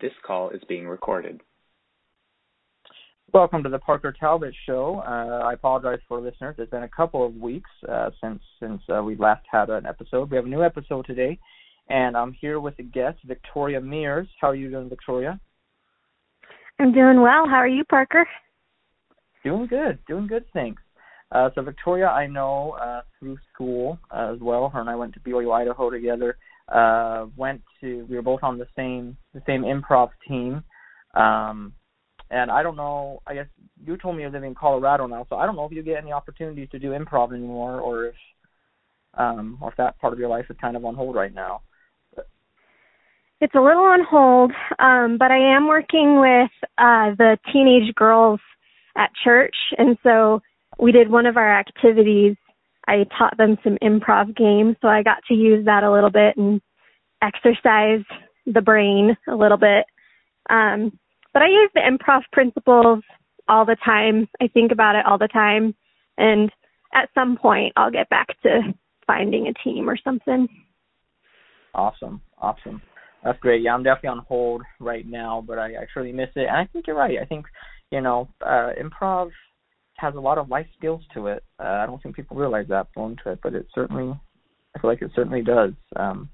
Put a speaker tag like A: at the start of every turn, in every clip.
A: This call is being recorded.
B: Welcome to the Parker Talbot Show. Uh, I apologize for listeners. It's been a couple of weeks uh, since since uh, we last had an episode. We have a new episode today, and I'm here with a guest, Victoria Mears. How are you doing, Victoria?
C: I'm doing well. How are you, Parker?
B: Doing good. Doing good. Thanks. Uh, so Victoria, I know uh, through school uh, as well. Her and I went to BYU Idaho together. Uh, went to we were both on the same the same improv team. Um, and I don't know. I guess you told me you're living in Colorado now, so I don't know if you get any opportunities to do improv anymore, or if um, or if that part of your life is kind of on hold right now.
C: It's a little on hold, um, but I am working with uh, the teenage girls at church, and so we did one of our activities. I taught them some improv games, so I got to use that a little bit and exercise the brain a little bit. Um, but I use the improv principles all the time. I think about it all the time. And at some point, I'll get back to finding a team or something.
B: Awesome. Awesome. That's great. Yeah, I'm definitely on hold right now, but I, I truly miss it. And I think you're right. I think, you know, uh, improv has a lot of life skills to it. Uh, I don't think people realize that going to it, but it certainly, I feel like it certainly does. Um,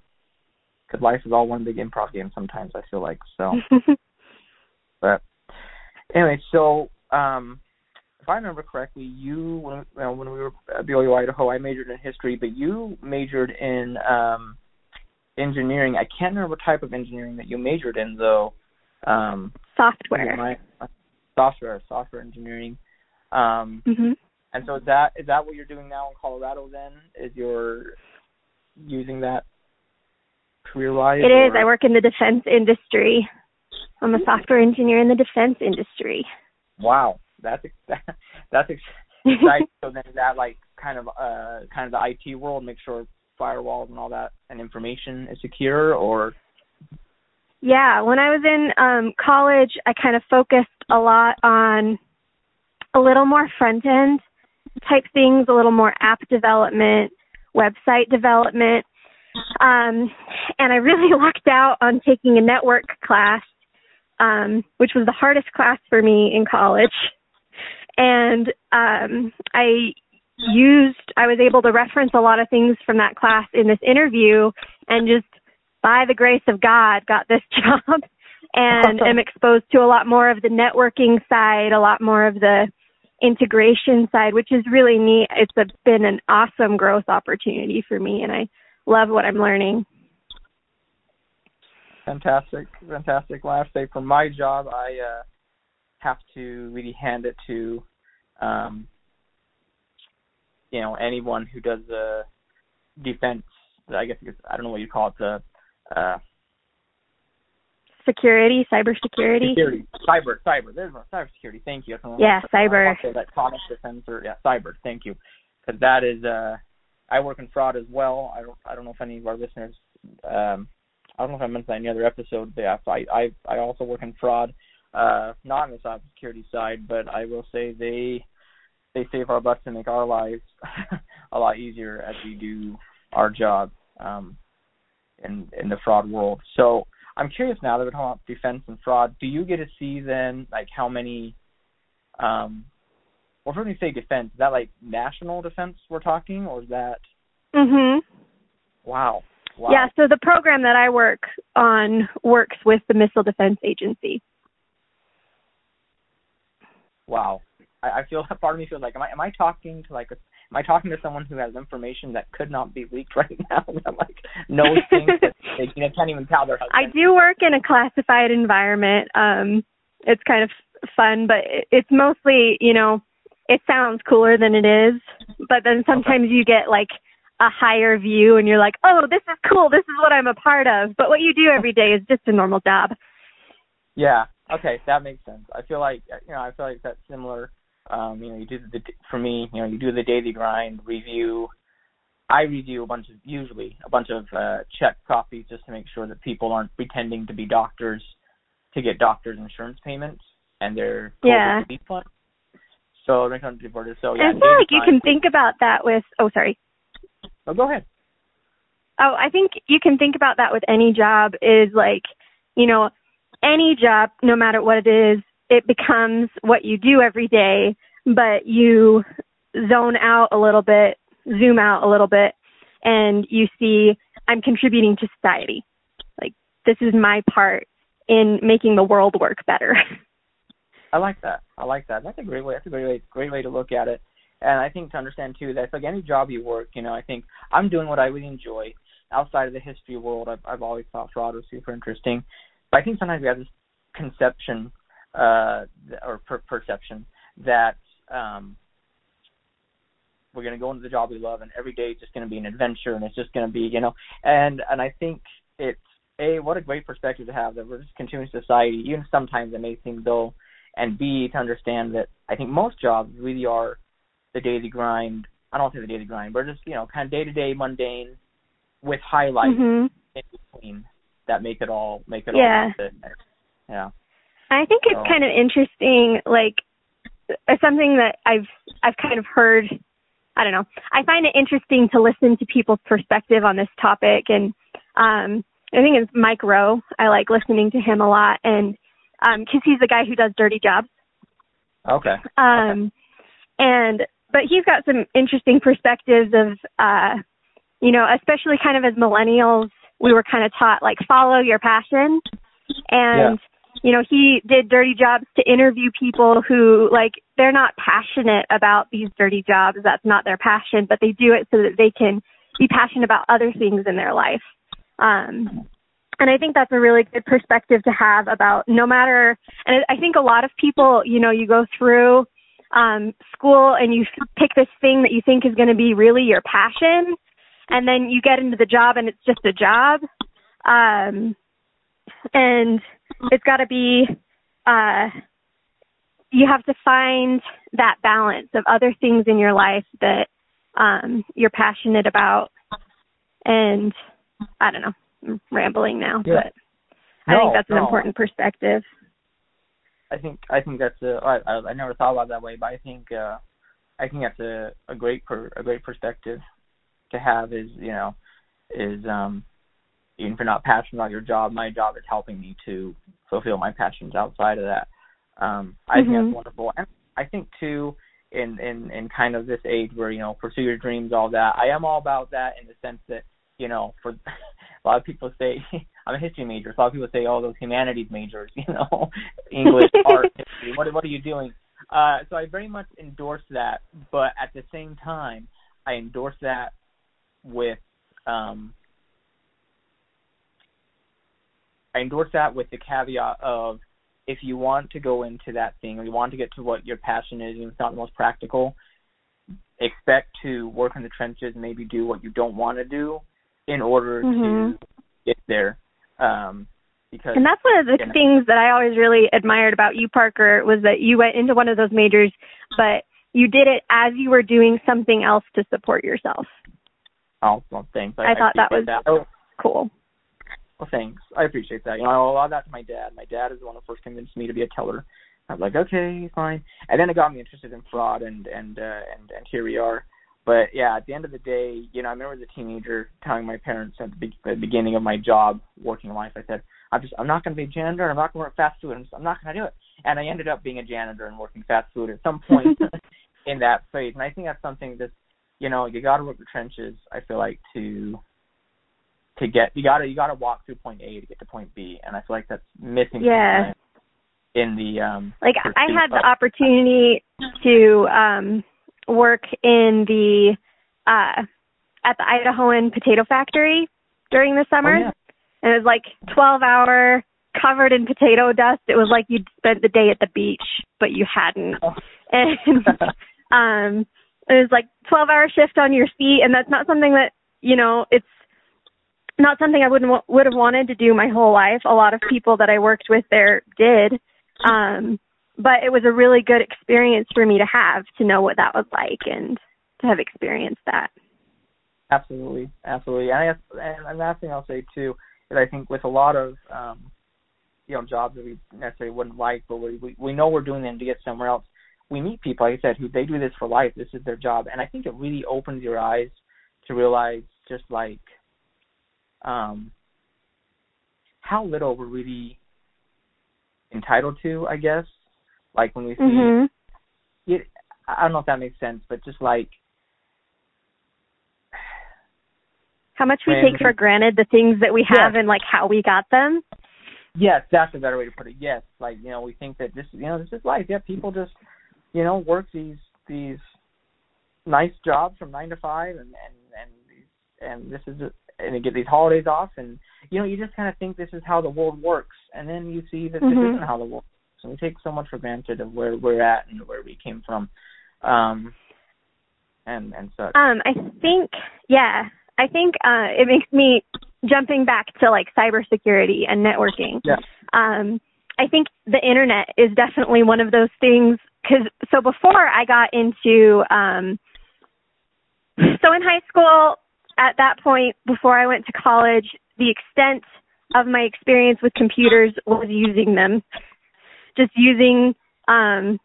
B: because life is all one big improv game sometimes. I feel like so. but anyway, so um, if I remember correctly, you when, when we were at BYU Idaho, I majored in history, but you majored in um, engineering. I can't remember what type of engineering that you majored in though. Um,
C: software.
B: My, software, software engineering. Um,
C: mm-hmm.
B: And so is that is that what you're doing now in Colorado? Then is you're using that career wise?
C: It is. I work in the defense industry. I'm a software engineer in the defense industry.
B: Wow, that's that's exciting. so then is that like kind of uh kind of the IT world, make sure firewalls and all that and information is secure, or?
C: Yeah, when I was in um college, I kind of focused a lot on a little more front end type things, a little more app development, website development. Um, and I really lucked out on taking a network class, um, which was the hardest class for me in college. And um, I used, I was able to reference a lot of things from that class in this interview and just by the grace of God got this job and am exposed to a lot more of the networking side, a lot more of the integration side, which is really neat. It's been an awesome growth opportunity for me and I love what I'm learning.
B: Fantastic, fantastic. Well, I say, for my job, I uh, have to really hand it to, um, you know, anyone who does the defense. I guess I don't know what you call it. The uh,
C: security, cybersecurity.
B: Security, cyber, cyber. There's no cybersecurity. Thank you.
C: Yeah, cyber.
B: That comic defense or yeah, cyber. Thank you, because that is uh I work in fraud as well. I don't I don't know if any of our listeners um I don't know if I mentioned that in any other episode, but yeah, so I I I also work in fraud, uh not on the cybersecurity side, but I will say they they save our butts and make our lives a lot easier as we do our job um in in the fraud world. So I'm curious now that we're talking about defense and fraud, do you get to see then like how many um well, when we say defense, is that like national defense we're talking, or is that?
C: Mhm.
B: Wow. wow.
C: Yeah. So the program that I work on works with the Missile Defense Agency.
B: Wow. I, I feel part of me feels like am I am I talking to like a, am I talking to someone who has information that could not be leaked right now? that like knows things that they you know, can't even tell their husband.
C: I do work in a classified environment. Um, it's kind of fun, but it's mostly you know it sounds cooler than it is, but then sometimes okay. you get like a higher view and you're like, "Oh, this is cool. This is what I'm a part of." But what you do every day is just a normal job.
B: Yeah. Okay, that makes sense. I feel like you know, I feel like that's similar. Um, you know, you do the for me, you know, you do the daily grind, review. I review a bunch of usually a bunch of uh, check copies just to make sure that people aren't pretending to be doctors to get doctors' insurance payments and they're
C: yeah.
B: So when it comes to So yeah,
C: I feel like you can think about that with. Oh, sorry.
B: Oh, go ahead.
C: Oh, I think you can think about that with any job. Is like, you know, any job, no matter what it is, it becomes what you do every day, but you zone out a little bit, zoom out a little bit, and you see I'm contributing to society. Like this is my part in making the world work better.
B: I like that. I like that. That's a great way. That's a great way. Great way to look at it. And I think to understand too that like any job you work, you know, I think I'm doing what I really enjoy. Outside of the history world, I've, I've always thought fraud was super interesting. But I think sometimes we have this conception uh, or per- perception that um, we're going to go into the job we love, and every day is just going to be an adventure, and it's just going to be, you know, and and I think it's a what a great perspective to have that we're just continuing society, even sometimes it may seem dull, and b to understand that I think most jobs really are the daily grind. I don't say the daily grind, but just you know, kind of day to day mundane with highlights
C: mm-hmm.
B: in between that make it all make it all
C: yeah.
B: all Yeah.
C: I think it's so. kind of interesting, like something that I've I've kind of heard. I don't know. I find it interesting to listen to people's perspective on this topic, and um, I think it's Mike Rowe. I like listening to him a lot, and um, because he's the guy who does Dirty Jobs.
B: Okay.
C: Um, okay. and but he's got some interesting perspectives of, uh, you know, especially kind of as millennials, we were kind of taught like follow your passion, and
B: yeah.
C: You know he did dirty jobs to interview people who like they're not passionate about these dirty jobs. That's not their passion, but they do it so that they can be passionate about other things in their life. Um, and I think that's a really good perspective to have about no matter, and I think a lot of people, you know, you go through um, school and you pick this thing that you think is going to be really your passion, and then you get into the job and it's just a job. Um, and it's got to be, uh, you have to find that balance of other things in your life that um, you're passionate about. And I don't know, I'm rambling now,
B: yeah.
C: but I
B: no,
C: think that's an
B: no.
C: important perspective.
B: I think I think that's a I I, I never thought about it that way, but I think uh I think that's a a great per, a great perspective to have is you know is um even if you're not passionate about your job, my job is helping me to fulfill my passions outside of that. Um I
C: mm-hmm.
B: think that's wonderful. And I think too in in in kind of this age where you know pursue your dreams all that I am all about that in the sense that you know for a lot of people say I'm a history major. So a lot of people say, "Oh, those humanities majors, you know, English, art, history. What what are you doing?" Uh, so I very much endorse that, but at the same time, I endorse that with um, I endorse that with the caveat of if you want to go into that thing or you want to get to what your passion is, and it's not the most practical, expect to work in the trenches and maybe do what you don't want to do in order
C: mm-hmm.
B: to get there. Um, because
C: and that's one of the
B: you know,
C: things that I always really admired about you, Parker, was that you went into one of those majors, but you did it as you were doing something else to support yourself.
B: Oh, well, thanks.
C: I, I thought that was
B: that.
C: Cool.
B: Well, thanks. I appreciate that. You know, I owe a lot of that to my dad. My dad is the one who first convinced me to be a teller. I was like, okay, fine. And then it got me interested in fraud, and and uh, and and here we are. But yeah, at the end of the day, you know, I remember as a teenager telling my parents at the, be- the beginning of my job, working life, I said, I'm just, I'm not going to be a janitor. I'm not going to work fast food. I'm, just, I'm not going to do it. And I ended up being a janitor and working fast food at some point in that phase. And I think that's something that, you know, you got to work the trenches. I feel like to to get you got to you got to walk through point A to get to point B, and I feel like that's missing.
C: Yeah.
B: In the um.
C: Like I had the opportunity to um work in the uh at the Idahoan potato factory during the summer.
B: Oh, yeah.
C: And it was like 12 hour covered in potato dust. It was like you'd spent the day at the beach, but you hadn't.
B: Oh.
C: And um it was like 12 hour shift on your feet and that's not something that, you know, it's not something I wouldn't would have wanted to do my whole life. A lot of people that I worked with there did. Um but it was a really good experience for me to have to know what that was like and to have experienced that.
B: Absolutely, absolutely. And I guess, and last thing I'll say too is I think with a lot of um, you know jobs that we necessarily wouldn't like, but we we, we know we're doing them to get somewhere else. We meet people, like I said, who they do this for life. This is their job, and I think it really opens your eyes to realize just like um, how little we're really entitled to, I guess. Like when we see
C: Mhm.
B: it, I don't know if that makes sense, but just like
C: How much we
B: When-
C: take for granted the things that we have
B: Yes.
C: and like how we got them.
B: yes, that's a better way to put it. Yes, like you know, we think that this, you know, this is life. Yeah, people just, you know, work these these nice jobs from nine to five, and and and and this is and they get these holidays off, and you know, you just kind of think this is how the world works, and then you see that this
C: Mhm.
B: isn't how the world. works. And we take so much for granted of where we're at and where we came from, um, and and such.
C: Um, I think, yeah, I think uh, it makes me jumping back to like cybersecurity and networking.
B: Yeah.
C: Um, I think the internet is definitely one of those things. Because so before I got into, um, so in high school, at that point, before I went to college, the extent of my experience with computers was using them, just using, um,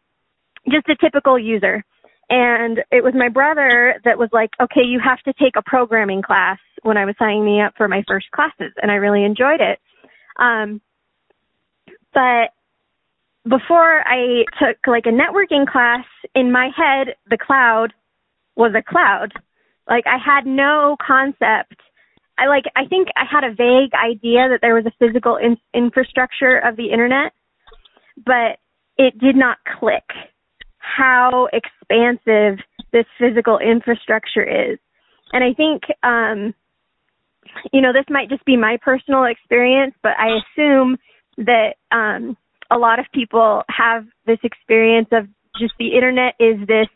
C: just a typical user and it was my brother that was like, "Okay, you have to take a programming class." When I was signing me up for my first classes, and I really enjoyed it. Um, but before I took like a networking class, in my head, the cloud was a cloud. Like I had no concept. I like I think I had a vague idea that there was a physical in- infrastructure of the internet, but it did not click how expansive this physical infrastructure is. And I think, um, you know, this might just be my personal experience, but I assume that um, a lot of people have this experience of just the internet is this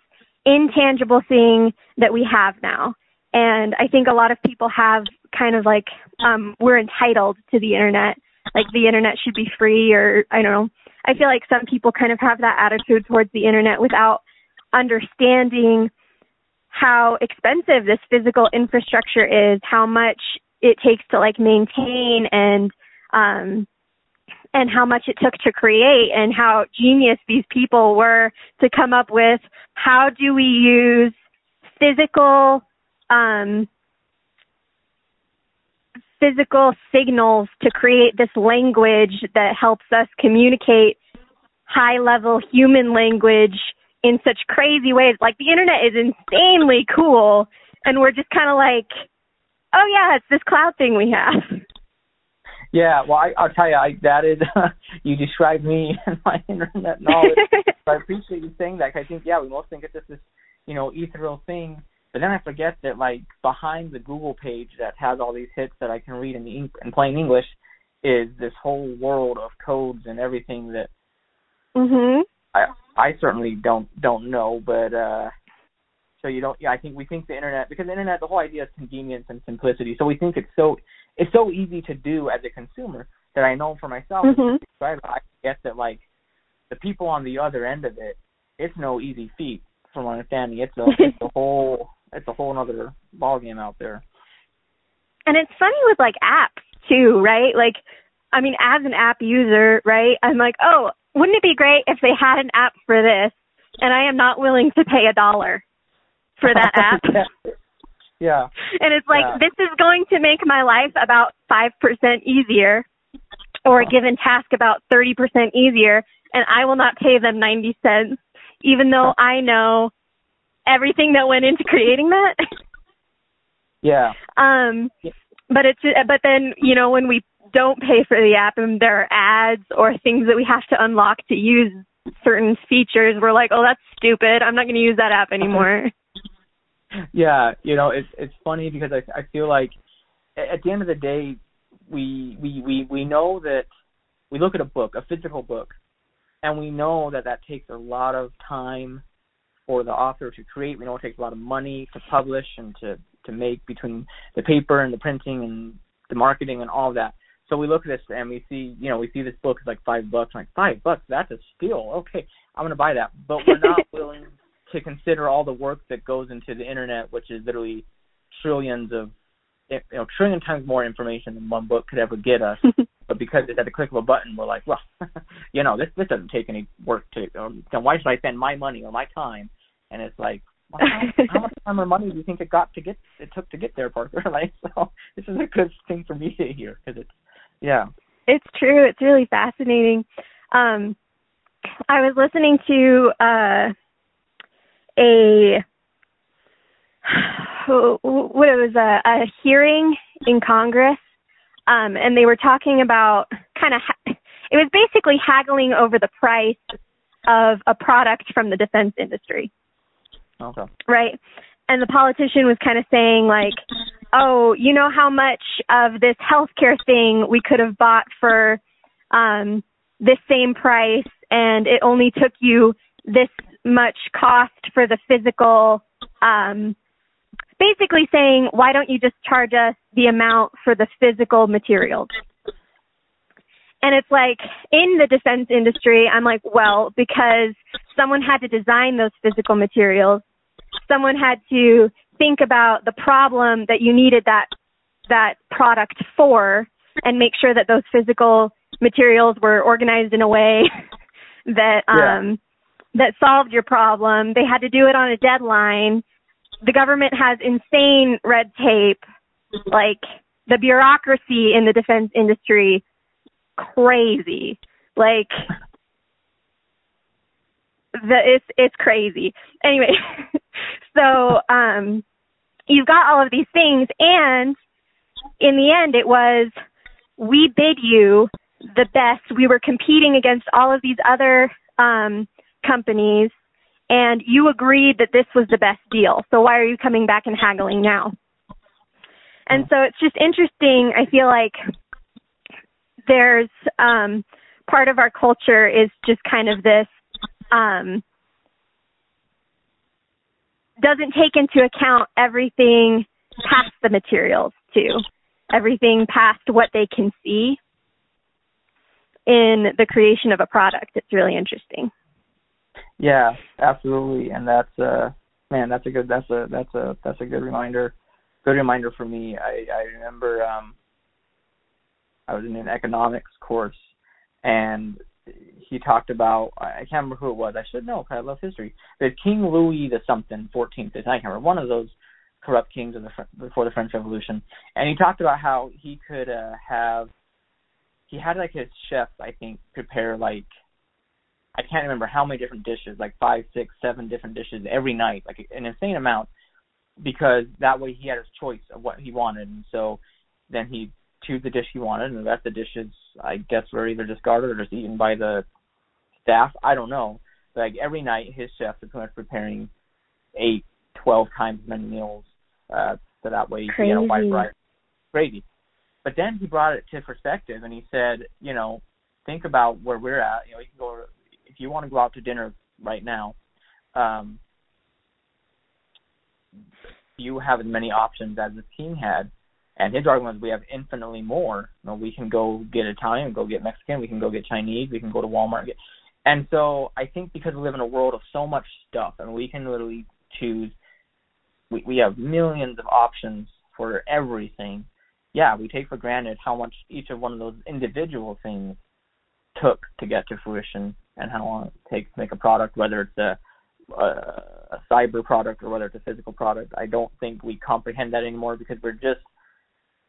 C: intangible thing that we have now. And I think a lot of people have kind of like, um, we're entitled to the internet. Like the internet should be free or I don't know. I feel like some people kind of have that attitude towards the internet without understanding how expensive this physical infrastructure is, how much it takes to like maintain and um and how much it took to create and how genius these people were to come up with how do we use physical um physical signals to create this language that helps us communicate high level human language in such crazy ways. Like the internet is insanely cool and we're just kind of like, oh yeah, it's this cloud thing we have.
B: Yeah, well, I, I'll tell you, I, that is you described me and my internet knowledge. so I appreciate you saying that. 'cause I think, yeah, we most think it's just this, you know, ethereal thing. But then I forget that, like, behind the Google page that has all these hits that I can read in, in, in plain English, is this whole world of codes and everything that
C: mhm.
B: I I certainly don't don't know. But uh so you don't. Yeah, I think we think the internet because the internet, the whole idea is convenience and simplicity. So we think it's so it's so easy to do as a consumer that I know for myself.
C: Mhm.
B: I guess that like the people on the other end of it, it's no easy feat. From understanding, it's a it's a whole it's a whole other ball game out there.
C: And it's funny with like apps too, right? Like, I mean, as an app user, right? I'm like, oh, wouldn't it be great if they had an app for this? And I am not willing to pay a dollar for that app.
B: Yeah.
C: And it's like,
B: Yeah.
C: this is going to make my life about 5% easier or a given task about 30% easier. And I will not pay them 90 cents, even though I know everything that went into creating that.
B: Yeah.
C: Um, but it's but then you know when we don't pay for the app and there are ads or things that we have to unlock to use certain features, we're like, oh, that's stupid. I'm not going to use that app anymore.
B: yeah, you know, it's it's funny because I I feel like at the end of the day, we we we we know that we look at a book, a physical book, and we know that that takes a lot of time for the author to create. We know it takes a lot of money to publish and to to make between the paper and the printing and the marketing and all that. So we look at this and we see, you know, we see this book is like five bucks. I'm like five bucks, that's a steal. Okay, I'm gonna buy that. But we're not willing to consider all the work that goes into the internet, which is literally trillions of, you know, trillion times more information than one book could ever get us. but because it's at the click of a button, we're like, well, you know, this this doesn't take any work to. Um, then why should I spend my money or my time? And it's like, well, how, how much time or money do you think it got to get it took to get there, Parker? Like, so this is a good thing for me to hear because it's, yeah,
C: it's true. It's really fascinating. Um, I was listening to uh, a what it was a, a hearing in Congress, um, and they were talking about kind of ha- it was basically haggling over the price of a product from the defense industry.
B: Okay.
C: Right. And the politician was kind of saying like, "Oh, you know how much of this healthcare thing we could have bought for um this same price and it only took you this much cost for the physical um basically saying why don't you just charge us the amount for the physical materials and it's like in the defense industry i'm like well because someone had to design those physical materials someone had to think about the problem that you needed that that product for and make sure that those physical materials were organized in a way that um. That solved your problem. They had to do it on a deadline. The government has insane red tape. Like the bureaucracy in the defense industry crazy. Like the it's it's crazy. Anyway, so um you've got all of these things and in the end it was we bid you the best. We were competing against all of these other um, companies, and you agreed that this was the best deal. So why are you coming back and haggling now? And so it's just interesting. I feel like there's um, part of our culture is just kind of this um, doesn't take into account everything past the materials too, everything past what they can see in the creation of a product. It's really interesting.
B: Yeah, absolutely, and that's uh man, that's a good that's a that's a that's a good reminder. Good reminder for me. I I remember um I was in an economics course and he talked about I can't remember who it was. I should know because I love history. But King Louis the something, 14th, I can't remember one of those corrupt kings of the before the French Revolution, and he talked about how he could uh, have he had like his chef I think prepare like I can't remember how many different dishes, like five, six, seven different dishes every night, like an insane amount, because that way he had his choice of what he wanted, and so then he choose the dish he wanted, and the rest of the dishes I guess were either discarded or just eaten by the staff. I don't know. But like every night, his chef is pretty much preparing eight, twelve times as many meals, uh, so that way
C: Crazy.
B: he had a wide variety. Crazy. But then he brought it to perspective and he said, you know, think about where we're at. You know, you can go if you want to go out to dinner right now. Um, you have as many options as the king had. And his argument was we have infinitely more. You know, we can go get Italian, go get Mexican, we can go get Chinese, we can go to Walmart. And so I think because we live in a world of so much stuff, and we can literally choose. We we have millions of options for everything yeah, we take for granted how much each of one of those individual things took to get to fruition and how long it takes to make a product, whether it's a, a, a cyber product or whether it's a physical product. I don't think we comprehend that anymore because we're just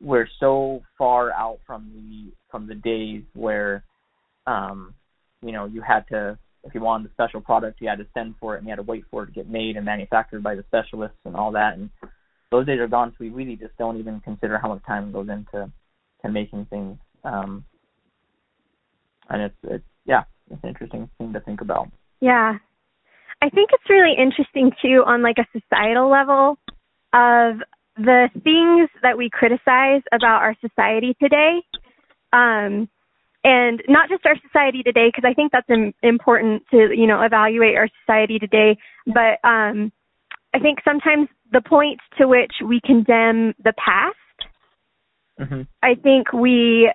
B: we're so far out from the from the days where um you know you had to if you wanted a special product you had to send for it and you had to wait for it to get made and manufactured by the specialists and all that and those days are gone. So we really just don't even consider how much time goes into to making things. Um, and it's it's yeah, it's an interesting thing to think about.
C: Yeah, I think it's really interesting too on like a societal level of the things that we criticize about our society today. Um, and not just our society today because I think that's Im- important to you know evaluate our society today, but um, I think sometimes the point to which we condemn the past,
B: mm-hmm.
C: I think we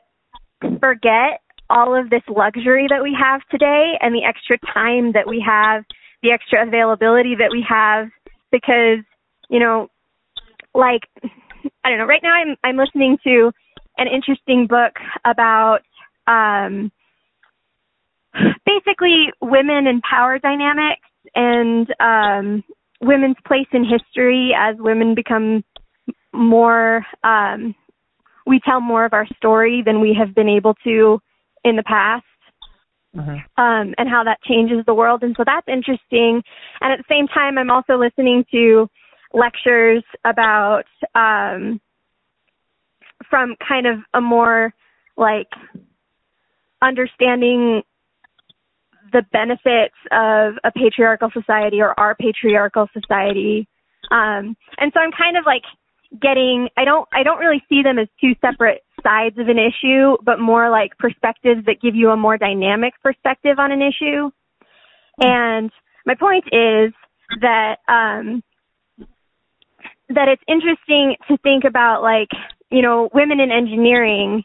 C: forget all of this luxury that we have today and the extra time that we have, the extra availability that we have because, you know, like I don't know, right now I'm I'm listening to an interesting book about um basically women and power dynamics and um women's place in history as women become more um we tell more of our story than we have been able to in the past mm-hmm. um, and how that changes the world. And so that's interesting. And at the same time, I'm also listening to lectures about um, from kind of a more like understanding the benefits of a patriarchal society or our patriarchal society. Um, and so I'm kind of like getting I don't I don't really see them as two separate sides of an issue, but more like perspectives that give you a more dynamic perspective on an issue. And my point is that um that it's interesting to think about like, you know, women in engineering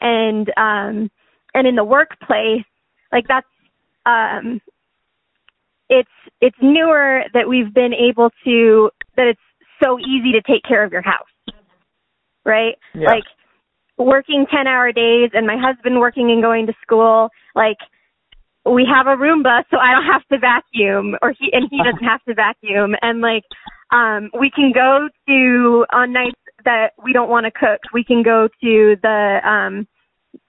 C: and um and in the workplace, like that's um it's it's newer that we've been able to that it's so easy to take care of your house. Right?
B: Yeah.
C: Like working 10 hour days and my husband working and going to school, like we have a Roomba so I don't have to vacuum or he and he doesn't have to vacuum and like um we can go to on nights that we don't want to cook, we can go to the um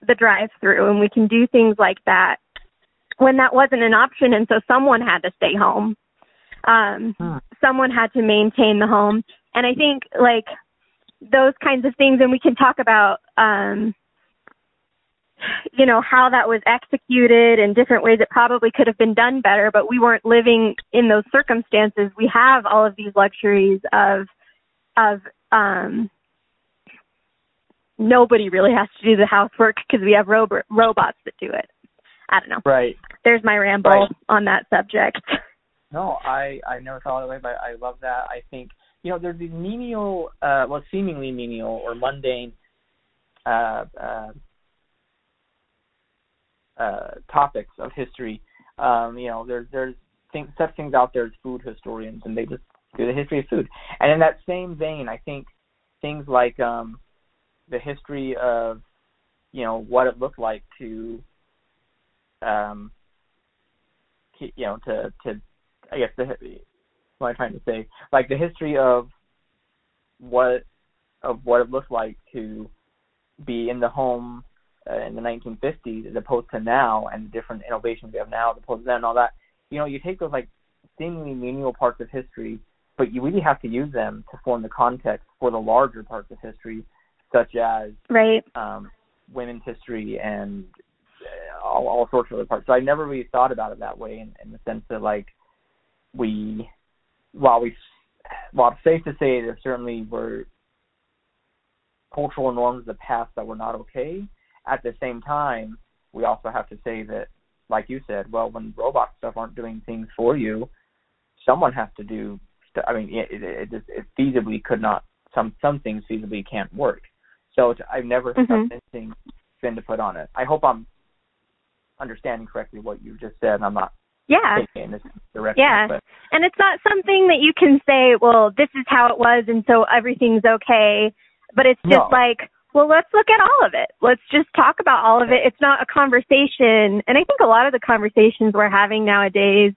C: the drive through and we can do things like that when that wasn't an option and so someone had to stay home. Um
B: hmm.
C: someone had to maintain the home. And I think like those kinds of things and we can talk about um you know how that was executed and different ways it probably could have been done better but we weren't living in those circumstances. We have all of these luxuries of of um nobody really has to do the housework because we have ro- robots that do it. I don't know.
B: Right.
C: There's my ramble
B: right.
C: on that subject.
B: No i i never thought of it but i love that. I think you know, there's these menial, uh, well, seemingly menial or mundane uh, uh, uh, topics of history. Um, you know, there's there's things, such things out there as food historians, and they just do the history of food. And in that same vein, I think things like um, the history of, you know, what it looked like to, um, you know, to to I guess the what I'm trying to say? Like the history of what of what it looked like to be in the home uh, in the 1950s as opposed to now, and the different innovations we have now as opposed to then, and all that. You know, you take those like seemingly menial parts of history, but you really have to use them to form the context for the larger parts of history, such as
C: right
B: um, women's history and uh, all, all sorts of other parts. So I never really thought about it that way, in, in the sense that like we while we while it's safe to say there certainly were cultural norms of the past that were not okay, at the same time, we also have to say that, like you said, well, when robot stuff aren't doing things for you, someone has to do. I mean, it, it, it, it feasibly could not. Some some things feasibly can't work. So it's, I've never
C: mm-hmm.
B: anything spin to put on it. I hope I'm understanding correctly what you just said. I'm not
C: yeah.
B: in this direction.
C: Yeah.
B: But.
C: And it's not something that you can say, well, this is how it was and so everything's okay. But it's just
B: no.
C: like, well, let's look at all of it. Let's just talk about all of it. It's not a conversation. And I think a lot of the conversations we're having nowadays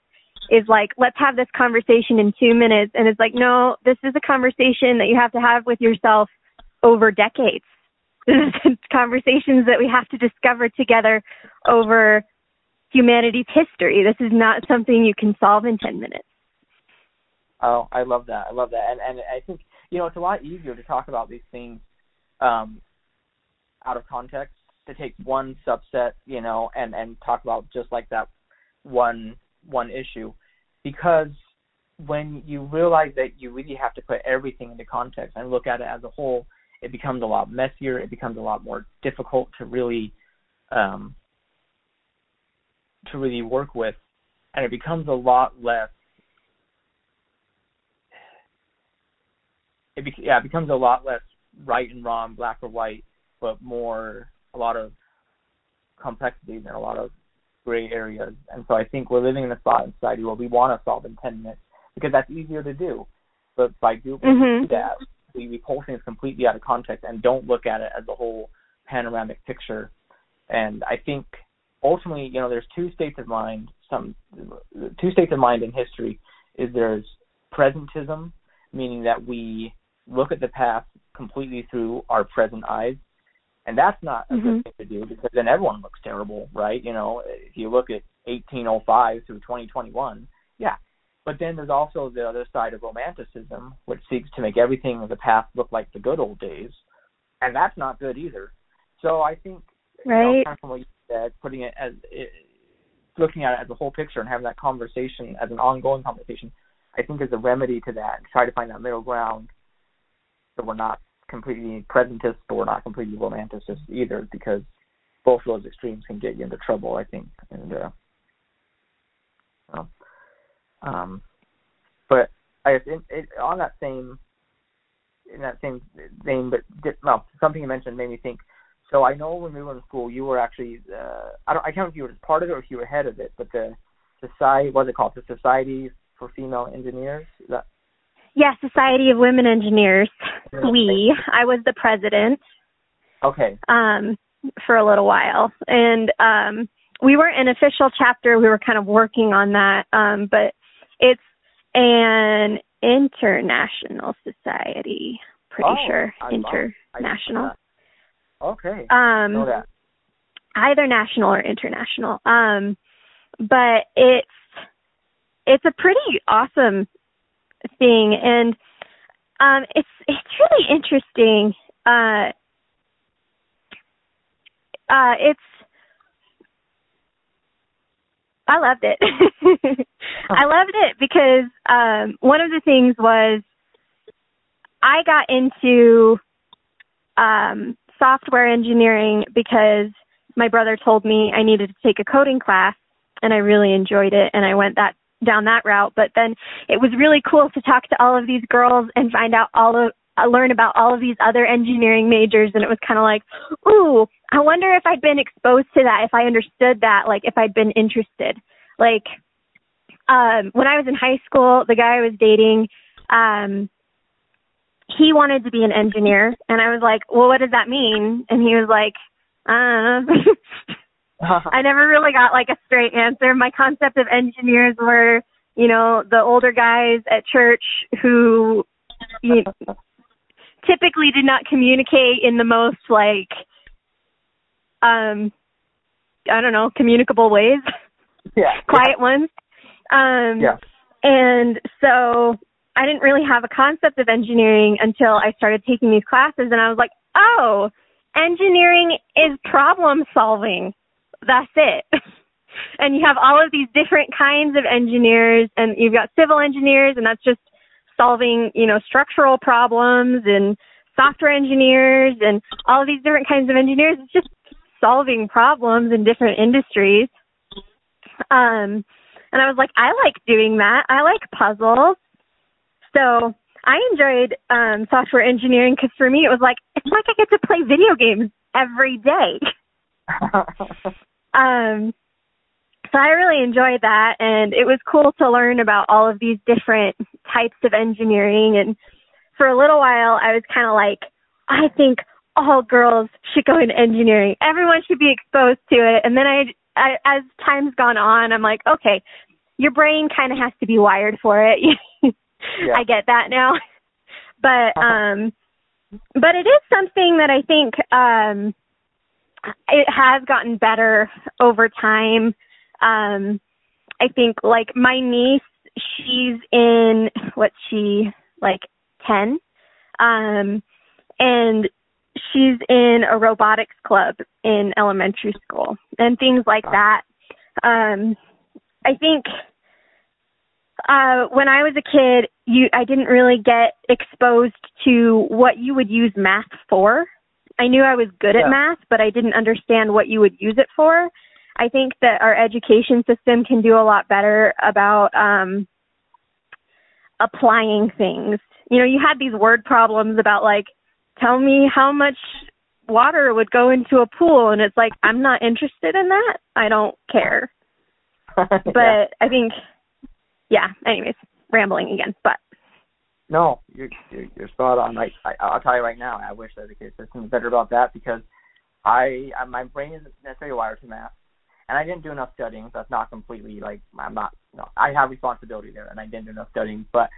C: is like, let's have this conversation in two minutes. And it's like, no, this is a conversation that you have to have with yourself over decades. This is conversations that we have to discover together over humanity's history. This is not something you can solve in 10 minutes.
B: Oh, I love that. I love that. And and I think, you know, it's a lot easier to talk about these things um out of context to take one subset, you know, and and talk about just like that one one issue because when you realize that you really have to put everything into context and look at it as a whole, it becomes a lot messier. It becomes a lot more difficult to really um, to really work with, and it becomes a lot less. It be, yeah, it becomes a lot less right and wrong, black or white, but more a lot of complexities and a lot of gray areas. And so I think we're living in a spot in society where we want to solve in ten minutes because that's easier to do. But by doing
C: mm-hmm.
B: that, we, we pull things completely out of context and don't look at it as a whole panoramic picture. And I think ultimately, you know, there's two states of mind. Some two states of mind in history is there's presentism, meaning that we look at the past completely through our present eyes, and that's not a
C: Mhm.
B: good thing to do because then everyone looks terrible, right? You know, if you look at 1805 through 2021, yeah. But then there's also the other side of romanticism, which seeks to make everything in the past look like the good old days, and that's not good either. So I think, you know,
C: Right.
B: kind of from what you said, putting it as it, looking at it as a whole picture and having that conversation as an ongoing conversation, I think is a remedy to that. Try to find that middle ground, so we're not completely presentist, but we're not completely romanticist either, because both of those extremes can get you into trouble. I think, and uh, so, um, but I guess in, it, on that same in that same vein, but well, something you mentioned made me think. So I know when we were in school, you were actually uh, I don't I can't know if you were part of it or if you were head of it, but the society what's it called? The Society for Female Engineers. Is that
C: Yeah, Society of Women Engineers. We. I was the president
B: okay?
C: um for a little while. And um we weren't an official chapter, we were kind of working on that. Um but it's an international society, pretty
B: Oh,
C: sure.
B: I love- I didn't
C: International.
B: Okay.
C: Um
B: know that.
C: either national or international. Um, but it's it's a pretty awesome thing, and um, it's it's really interesting. Uh, uh, it's I loved it. I loved it because um, one of the things was I got into um, software engineering because my brother told me I needed to take a coding class and I really enjoyed it and I went that down that route. But then it was really cool to talk to all of these girls and find out all of uh, learn about all of these other engineering majors and it was kind of like ooh I wonder if I'd been exposed to that if I understood that like if I'd been interested. Like um when I was in high school the guy I was dating um he wanted to be an engineer and I was like, "Well, what does that mean?" And he was like, "Uh." I never really got like a straight answer. My concept of engineers were, you know, the older guys at church who you know, typically did not communicate in the most like um I don't know, communicable ways,
B: yeah.
C: quiet ones. Um
B: Yeah.
C: and so I didn't really have a concept of engineering until I started taking these classes and I was like, oh, engineering is problem solving. That's it. and you have all of these different kinds of engineers and you've got civil engineers and that's just solving, you know, structural problems and software engineers and all of these different kinds of engineers. It's just solving problems in different industries. Um and I was like, I like doing that. I like puzzles. So I enjoyed um software engineering because for me it was like it's like I get to play video games every day. um so I really enjoyed that and it was cool to learn about all of these different types of engineering and for a little while I was kind of like I think all girls should go into engineering. Everyone should be exposed to it. And then I, I as time's gone on, I'm like, okay, your brain kind of has to be wired for it.
B: Yeah.
C: I get that now. But um but it is something that I think um it has gotten better over time. Um I think like my niece, she's in what's she like 10. Um and she's in a robotics club in elementary school and things like that. Um I think uh when I was a kid, you I didn't really get exposed to what you would use math for. I knew I was good
B: Yeah.
C: at math, but I didn't understand what you would use it for. I think that our education system can do a lot better about um applying things. You know, you had these word problems about like tell me how much water would go into a pool and it's like I'm not interested in that. I don't care. But
B: Yeah.
C: I think yeah, anyways, rambling again, but
B: No, you're you're, you're spot on. Like I, I'll tell you right now, I wish that the education system was better about that because I, I my brain isn't necessarily wired to math, and I didn't do enough studying. So that's not completely like I'm not. No, I have responsibility there, and I didn't do enough studying. But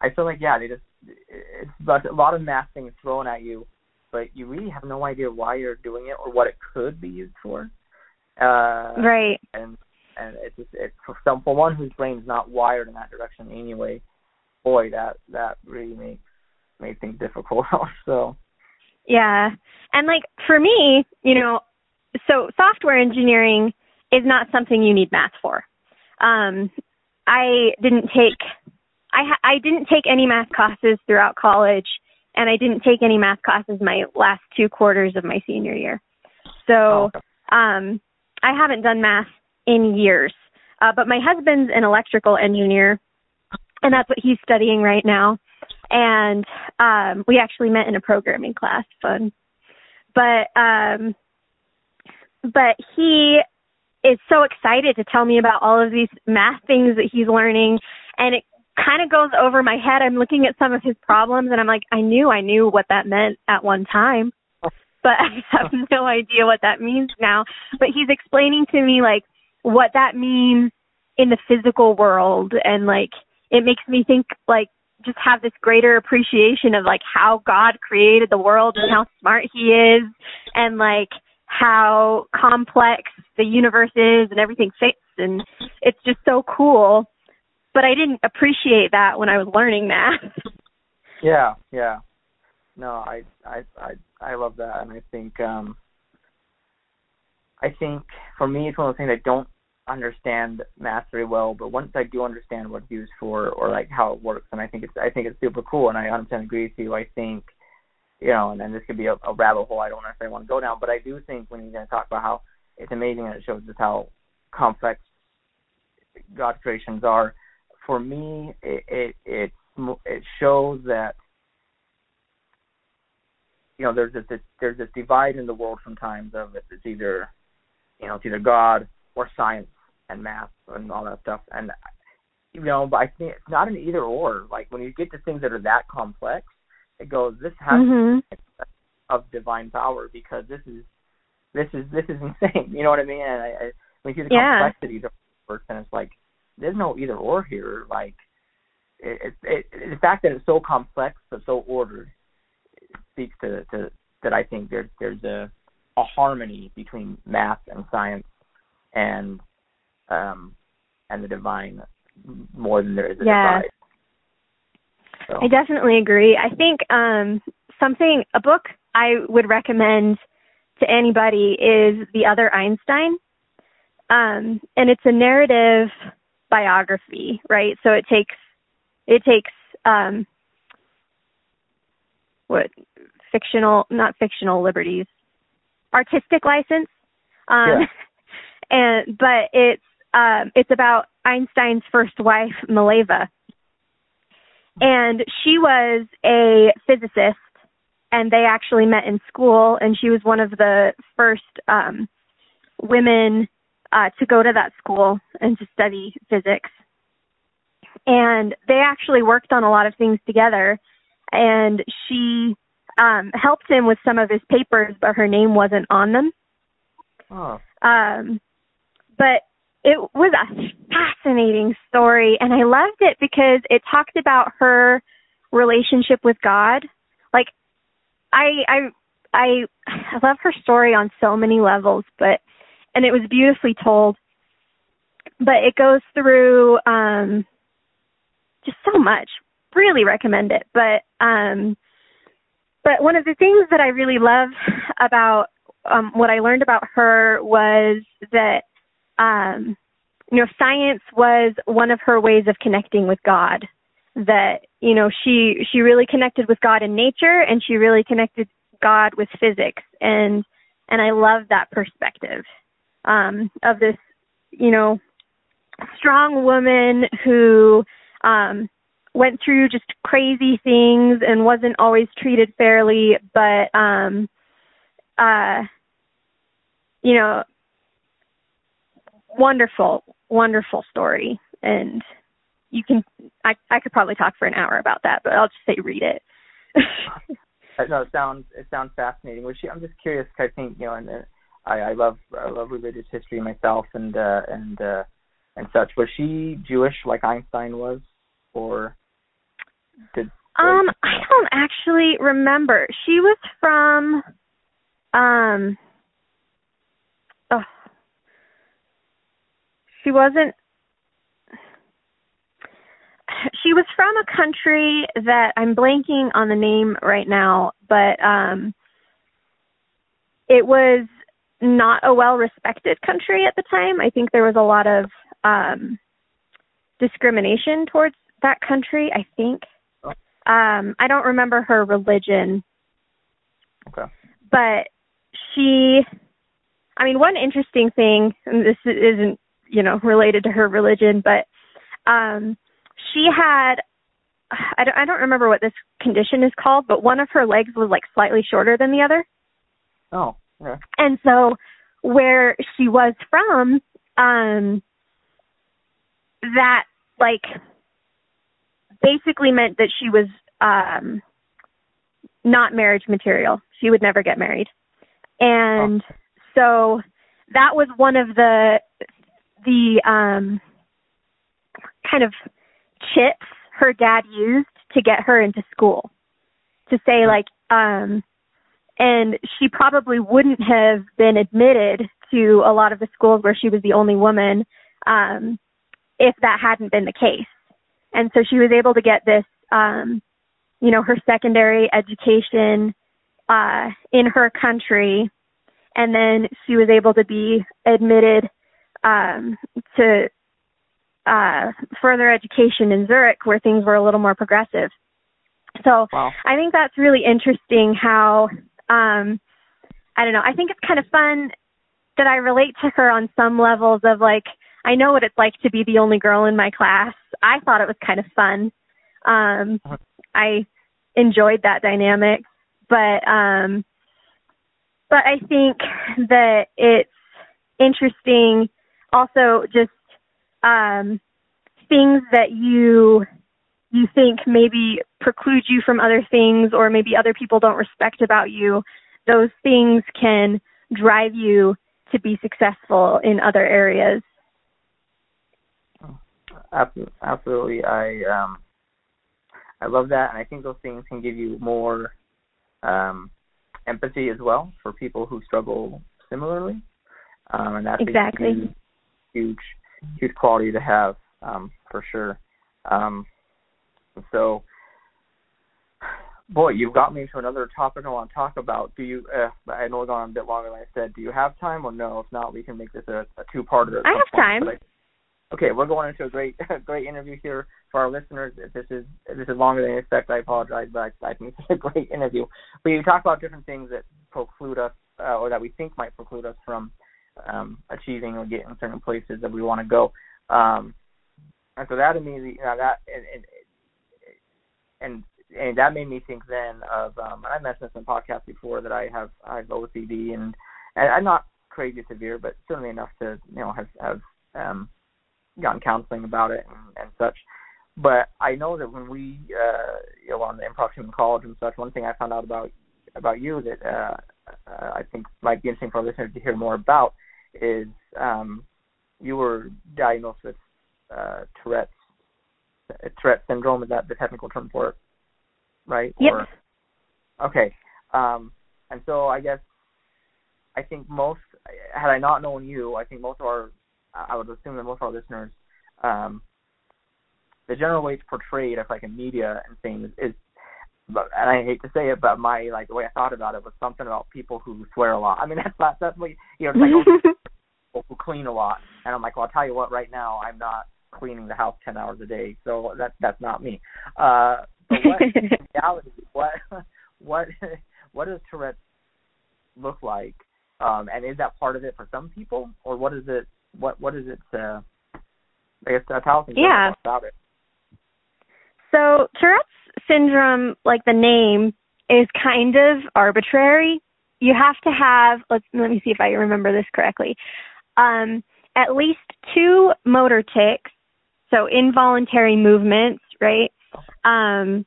B: I feel like yeah, they just it's but a lot of math things thrown at you, but you really have no idea why you're doing it or what it could be used for. Uh,
C: right.
B: And and it's just it's for some for one whose brain's not wired in that direction anyway. Boy, that that really makes made things difficult. so.
C: Yeah, and like for me, you know, so software engineering is not something you need math for. Um, I didn't take I ha- I didn't take any math classes throughout college, and I didn't take any math classes my last two quarters of my senior year. So
B: Oh,
C: um, I haven't done math in years. Uh, but my husband's an electrical engineer, and that's what he's studying right now. And um, we actually met in a programming class. Fun. But um, but he is so excited to tell me about all of these math things that he's learning, and it kind of goes over my head. I'm looking at some of his problems, and I'm like, I knew I knew what that meant at one time, but I have no idea what that means now. But he's explaining to me like what that means in the physical world, and like it makes me think like just have this greater appreciation of like how God created the world and how smart he is and like how complex the universe is and everything fits and it's just so cool. But I didn't appreciate that when I was learning math.
B: Yeah, yeah. No, I I I I love that and I think um I think for me it's one of those things I don't understand math very well, but once I do understand what it's used for or like how it works and I think it's I think it's super cool and I 100% agree with you. I think you know, and then this could be a, a rabbit hole I don't necessarily want to go down, but I do think when you're going to talk about how it's amazing that it shows just how complex God's creations are. For me, it it it, it shows that you know there's this there's this divide in the world sometimes of it. it's either you know it's either God or science and math and all that stuff. And you know but I think it's not an either or. Like when you get to things that are that complex it goes this has
C: Mhm.
B: of divine power because this is this is this is insane. You know what I mean? And I, I when you see the
C: Yeah.
B: complexities of works and it's like there's no either or here. Like it, it, it the fact that it's so complex but so ordered speaks to, to that I think there's there's a a harmony between math and science and um and the divine more than there is a
C: Yeah.
B: divide. So,
C: I definitely agree. I think um something a book I would recommend to anybody is The Other Einstein. Um and it's a narrative biography, right? So it takes it takes um what fictional not fictional liberties artistic license. Um
B: Yeah.
C: and but it's um it's about Einstein's first wife Mileva and she was a physicist and they actually met in school and she was one of the first um women uh to go to that school and to study physics. And they actually worked on a lot of things together and she um helped him with some of his papers but her name wasn't on them
B: oh,
C: um but it was a fascinating story and I loved it because it talked about her relationship with God. Like I I I I love her story on so many levels, but and it was beautifully told. But it goes through um just so much. Really recommend it. But um but one of the things that I really love about um what I learned about her was that um you know science was one of her ways of connecting with god. That you know she she really connected with god in nature and she really connected god with physics. And and i love that perspective um of this you know strong woman who um went through just crazy things and wasn't always treated fairly but um uh you know wonderful wonderful story and you can I I could probably talk for an hour about that, but I'll just say read it.
B: No, it sounds it sounds fascinating. She? I'm just curious. 'cause I think you know, and I I love I love religious history myself, and uh, and uh, and such. Was she Jewish like Einstein was, or did
C: Um, I don't actually remember. She was from um oh she wasn't she was from a country that I'm blanking on the name right now, but um it was not a well respected country at the time. I think there was a lot of um discrimination towards that country, I think. Um I don't remember her religion.
B: Okay.
C: But she I mean one interesting thing and this isn't, you know, related to her religion, but um she had I don't I don't remember what this condition is called, but one of her legs was like slightly shorter than the other.
B: Oh, okay.
C: And so where she was from, um that like basically meant that she was um not marriage material. She would never get married. And
B: Oh.
C: so that was one of the the um kind of chips her dad used to get her into school. To say like um and she probably wouldn't have been admitted to a lot of the schools where she was the only woman um if that hadn't been the case. And so she was able to get this um you know her secondary education uh in her country and then she was able to be admitted um to uh further education in Zurich where things were a little more progressive. So
B: Wow.
C: I think that's really interesting how um I don't know, I think it's kind of fun that I relate to her on some levels of like I know what it's like to be the only girl in my class. I thought it was kind of fun. Um
B: Uh-huh.
C: I enjoyed that dynamic, but um but I think that it's interesting also just um things that you you think maybe preclude you from other things or maybe other people don't respect about you those things can drive you to be successful in other areas
B: Absolutely. I um, I love that, and I think those things can give you more um, empathy as well for people who struggle similarly, um, and that's
C: Exactly.
B: a huge, huge, huge quality to have um, for sure. Um, so, boy, you've got me to another topic I want to talk about. Do you? Uh, I know we're going a bit longer than I said. Do you have time, or no? If not, we can make this a, a two-parter.
C: I have time.
B: Okay, we're going into a great, great interview here for our listeners. If this is if this is longer than I expect, I apologize, but I, I think it's a great interview. But you talk about different things that preclude us, uh, or that we think might preclude us from um, achieving or getting certain places that we want to go. Um, and so that immediately, you know, that and, and and that made me think then of um, and I mentioned this podcasts before that I have I have OCD and, and I'm not crazy severe, but certainly enough to you know have have um, gotten counseling about it and, and such. But I know that when we, uh, you know, on the improv team in college and such, one thing I found out about about you that uh, uh, I think might be interesting for our listeners to hear more about is um, you were diagnosed with uh, Tourette's Tourette syndrome. Is that the technical term for it? Right?
C: Yep.
B: Or, okay. Um, and so I guess I think most had I not known you, I think most of our I would assume that most of our listeners, um, the general way it's portrayed, as like in media and things, is, but and I hate to say it, but my like the way I thought about it was something about people who swear a lot. I mean, that's not that's what you know, it's like people who clean a lot, and I'm like, well, I'll tell you what, right now I'm not cleaning the house ten hours a day, so that that's not me. Uh, but what in reality, what what what does Tourette look like? Um, and is that part of it for some people, or what is it? What what is it? Uh, I guess uh, tell us
C: Yeah.
B: about it.
C: So Tourette's syndrome, like the name, is kind of arbitrary. You have to have let's let me see if I remember this correctly. Um, at least two motor tics, so involuntary movements, right? Um,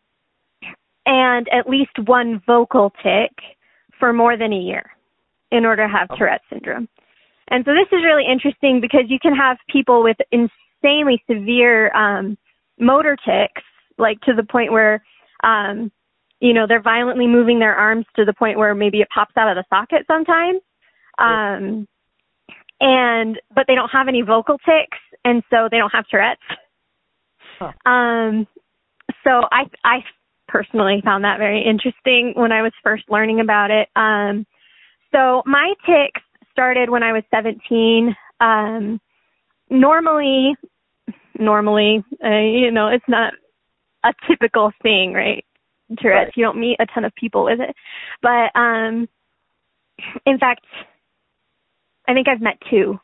C: and at least one vocal tic for more than a year in order to have
B: Okay.
C: Tourette's syndrome. And so this is really interesting because you can have people with insanely severe um, motor tics, like to the point where Um, you know, they're violently moving their arms to the point where maybe it pops out of the socket sometimes. Um, and but they don't have any vocal tics, and so they don't have Tourette's. Huh. Um, so I I personally found that very interesting when I was first learning about it. Um, so my tics started when I was 17. Um, normally, normally, uh, you know, it's not a typical thing, right? Tourette's. Right. You don't meet a ton of people with it, but um, in fact, I think I've met two.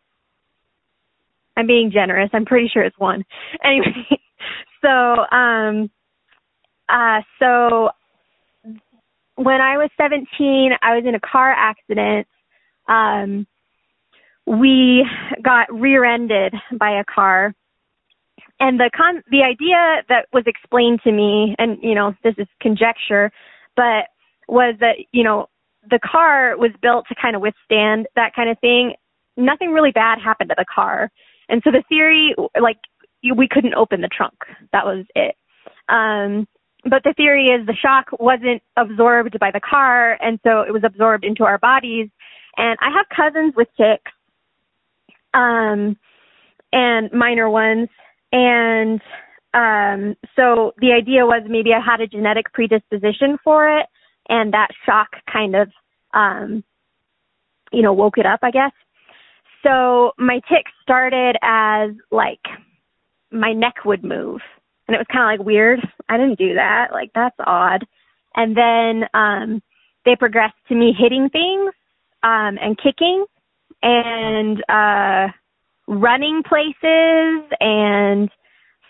C: I'm being generous. I'm pretty sure it's one. Anyway, so um, uh, so when I was 17, I was in a car accident. Um, we got rear-ended by a car, and the con the idea that was explained to me, and you know this is conjecture, but was that you know the car was built to kind of withstand that kind of thing. Nothing really bad happened to the car, and so the theory, like we couldn't open the trunk. That was it. Um, but the theory is the shock wasn't absorbed by the car, and so it was absorbed into our bodies. And I have cousins with tics, um, and minor ones, and um, so the idea was maybe I had a genetic predisposition for it, and that shock kind of, um, you know, woke it up, I guess. So my tics started as like my neck would move and it was kind of like weird. I didn't do that. Like that's odd. And then um they progressed to me hitting things um and kicking and uh running places and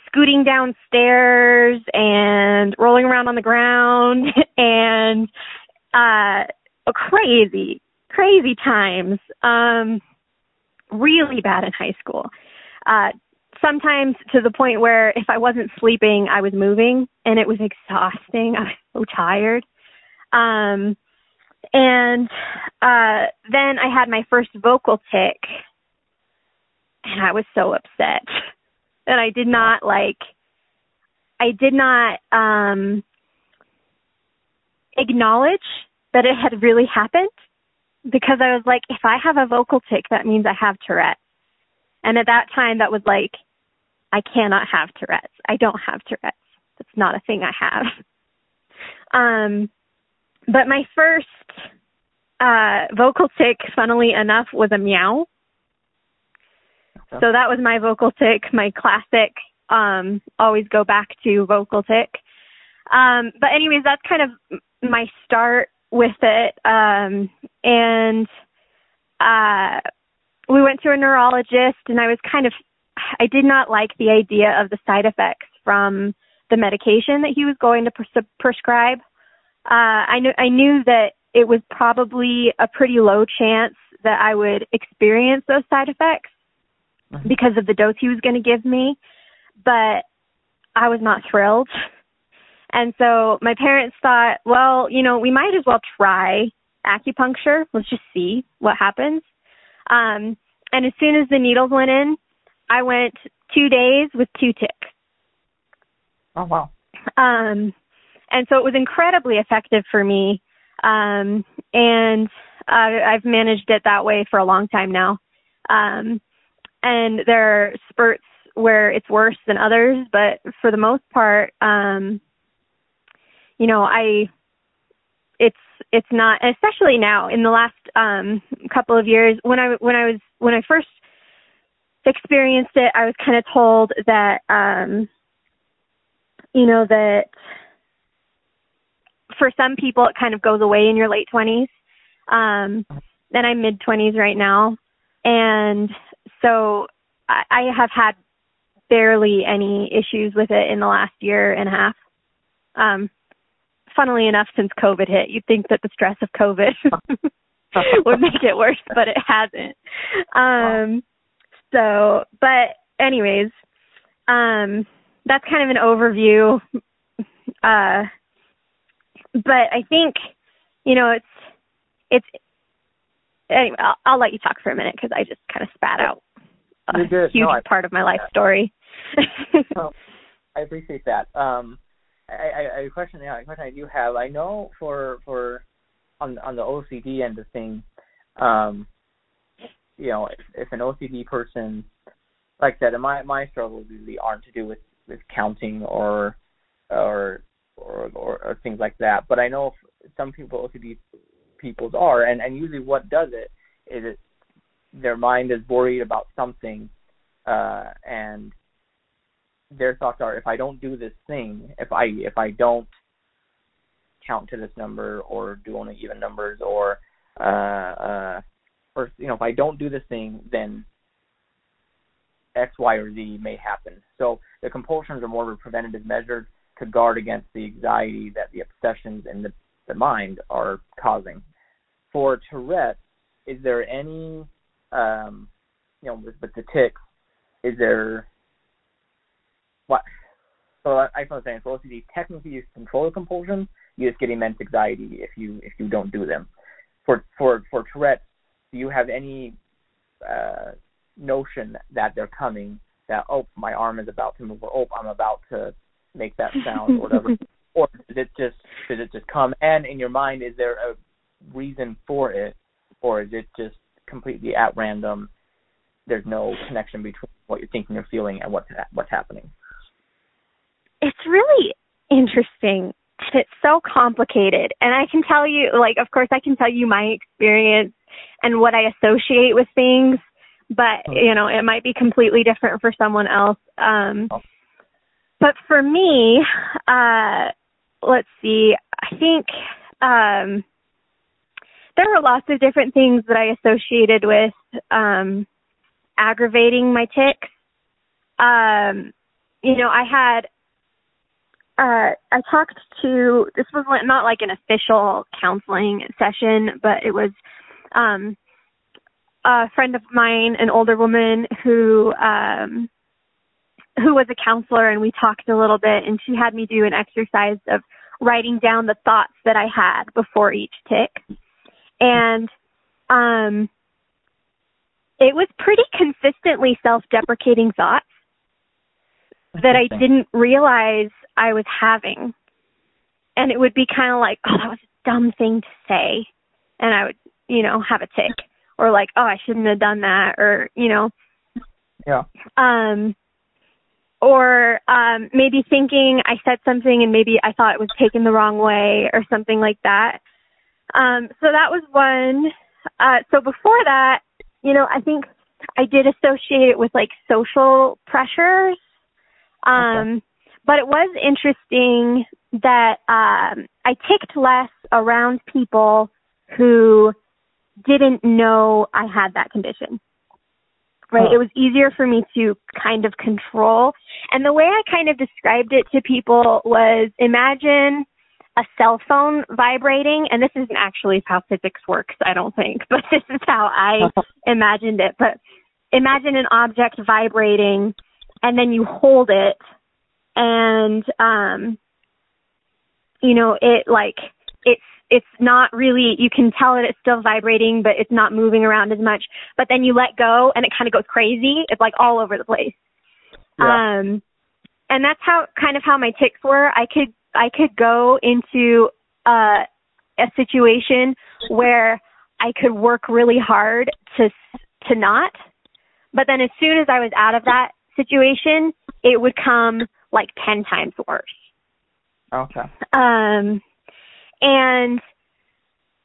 C: scooting downstairs and rolling around on the ground and uh crazy crazy times um really bad in high school uh sometimes to the point where if I wasn't sleeping, I was moving and it was exhausting. I was so tired. Um, and uh, then I had my first vocal tic and I was so upset that I did not like, I did not um, acknowledge that it had really happened because I was like, if I have a vocal tic, that means I have Tourette's. And at that time, that was like I cannot have Tourette's. I don't have Tourette's. That's not a thing I have. Um, but my first uh, vocal tic, funnily enough, was a meow. Okay. So that was my vocal tic, my classic. Um, always go back to vocal tic. Um, but anyways, that's kind of my start with it. Um, and uh, we went to a neurologist, and I was kind of I did not like the idea of the side effects from the medication that he was going to pres- prescribe. Uh, I knew I knew that it was probably a pretty low chance that I would experience those side effects mm-hmm. because of the dose he was going to give me, but I was not thrilled. And so my parents thought, well, you know, we might as well try acupuncture. Let's just see what happens. Um, and as soon as the needles went in, I went two days with two ticks.
B: Oh wow.
C: Um, and so it was incredibly effective for me. Um, and uh, I've managed it that way for a long time now. Um, and there are spurts where it's worse than others, but for the most part, um, you know, I, it's, it's not, especially now in the last, um, couple of years when I, when I was, when I first experienced it, I was kind of told that, um, you know, that for some people it kind of goes away in your late 20s. Um, and I'm mid 20s right now. And so I, I have had barely any issues with it in the last year and a half. Um, funnily enough, since COVID hit, you'd think that the stress of COVID would make it worse, but it hasn't. Um, so, but anyways, um, that's kind of an overview. Uh, but I think, you know, it's, it's, anyway, I'll, I'll let you talk for a minute because I just kind of spat out a huge no, part of my life story.
B: I appreciate that. Um, I, I, a question, yeah, a question I do have. I know for for on on the OCD end of things, um, you know, if, if an OCD person, like I said, my my struggles usually aren't to do with with counting or or or, or, or things like that. But I know some people OCD people's are, and and usually what does it is it their mind is worried about something, uh, and their thoughts are if I don't do this thing, if I if I don't count to this number or do only even numbers or uh uh or you know if I don't do this thing then X, Y, or Z may happen. So the compulsions are more of a preventative measure to guard against the anxiety that the obsessions in the, the mind are causing. For Tourette, is there any um you know with, with the tics, is there what so I was saying for OCD technically you control the compulsion, you just get immense anxiety if you if you don't do them. For for for Tourette, do you have any uh, notion that they're coming? That oh my arm is about to move, or oh I'm about to make that sound, or whatever. or does it just does it just come? And in your mind, is there a reason for it, or is it just completely at random? There's no connection between what you're thinking or feeling and what's what's happening.
C: It's really interesting and it's so complicated and i can tell you like of course i can tell you my experience and what i associate with things but oh. you know it might be completely different for someone else um oh. But for me uh let's see i think um there were lots of different things that i associated with um aggravating my tics. Um you know i had uh, I talked to this was not like an official counseling session, but it was um, a friend of mine, an older woman who um, who was a counselor, and we talked a little bit, and she had me do an exercise of writing down the thoughts that I had before each tic, and um, it was pretty consistently self-deprecating thoughts that I didn't realize I was having. And it would be kind of like, oh, that was a dumb thing to say. And I would, you know, have a tic or like, oh, I shouldn't have done that or, you know.
B: Yeah.
C: Um or um maybe thinking I said something and maybe I thought it was taken the wrong way or something like that. Um so that was one. Uh so before that, you know, I think I did associate it with like social pressures. Um okay. But it was interesting that um, I ticked less around people who didn't know I had that condition. Right? It was easier for me to kind of control. And the way I kind of described it to people was imagine a cell phone vibrating, and this isn't actually how physics works, I don't think, but this is how I imagined it. But imagine an object vibrating, and then you hold it and um you know it like it's it's not really you can tell that it's still vibrating but it's not moving around as much but then you let go and it kind of goes crazy it's like all over the place yeah. um and that's how kind of how my tics were i could i could go into uh a situation where i could work really hard to to not but then as soon as i was out of that situation it would come like 10 times worse.
B: Okay.
C: Um and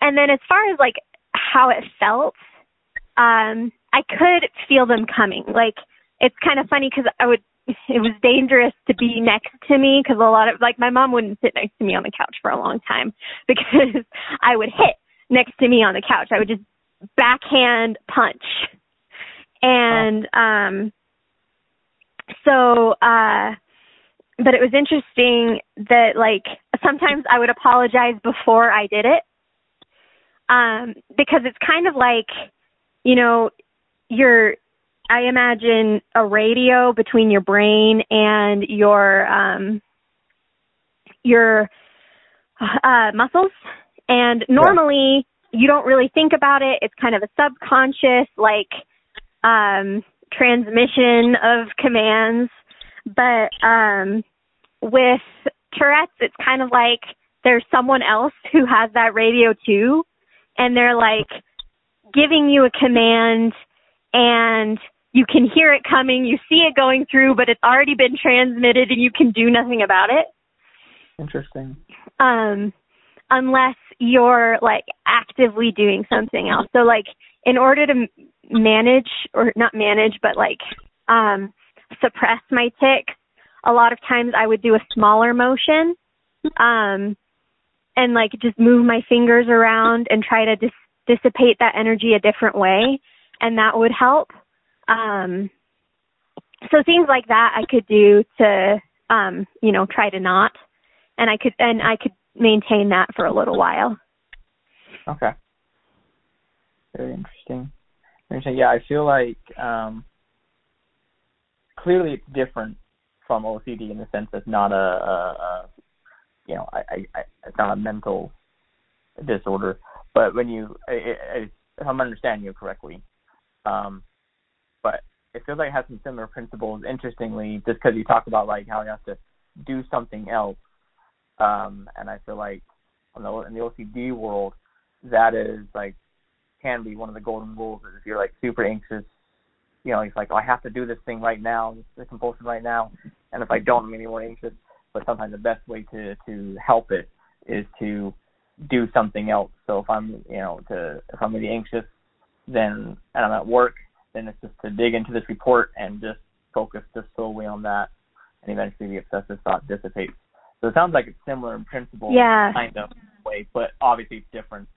C: and then as far as like how it felt, um I could feel them coming. Like it's kind of funny cuz I would it was dangerous to be next to me cuz a lot of like my mom wouldn't sit next to me on the couch for a long time because I would hit next to me on the couch. I would just backhand punch. And um so uh but it was interesting that like sometimes I would apologize before I did it. Um, because it's kind of like, you know, you're I imagine a radio between your brain and your um your uh muscles and normally yeah. you don't really think about it. It's kind of a subconscious like um transmission of commands but um with Tourette's, it's kind of like there's someone else who has that radio too, and they're like giving you a command and you can hear it coming, you see it going through, but it's already been transmitted and you can do nothing about it.
B: Interesting.
C: Um, unless you're like actively doing something else. So like in order to manage or not manage, but like um, suppress my tics, a lot of times I would do a smaller motion, um, and like just move my fingers around and try to dis- dissipate that energy a different way, and that would help. Um, so things like that I could do to, um, you know, try to not, and I could and I could maintain that for a little while.
B: Okay. Very interesting. Interesting. Yeah, I feel like um, clearly it's different from OCD in the sense that it's not a, a, a you know, I, I, it's not a mental disorder. But when you, I, I, if I'm understanding you correctly, um, but it feels like it has some similar principles. Interestingly, just because you talk about like how you have to do something else, um, and I feel like in the, in the OCD world, that is like can be one of the golden rules. Is if you're like super anxious, you know, he's like oh, I have to do this thing right now, this compulsion right now, and if I don't, I'm any more anxious. But sometimes the best way to to help it is to do something else. So if I'm, you know, to if I'm really anxious, then and I'm at work, then it's just to dig into this report and just focus just solely on that, and eventually the obsessive thought dissipates. So it sounds like it's similar in principle,
C: yeah.
B: kind of way, but obviously it's different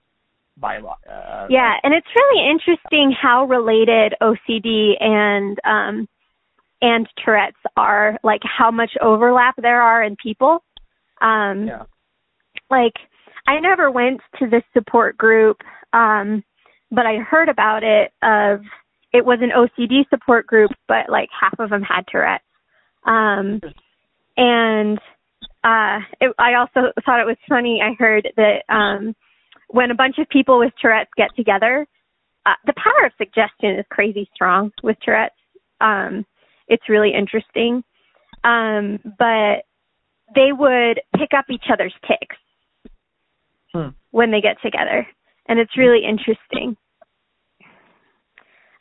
B: by uh,
C: yeah, and it's really interesting how related OCD and um and Tourette's are, like how much overlap there are in people. Um
B: yeah.
C: like I never went to this support group, um, but I heard about it of it was an OCD support group, but like half of them had Tourette's. Um and uh it, I also thought it was funny I heard that um when a bunch of people with Tourette's get together, uh, the power of suggestion is crazy strong with Tourette's. Um, it's really interesting. Um, but they would pick up each other's tics
B: hmm.
C: when they get together. And it's really interesting.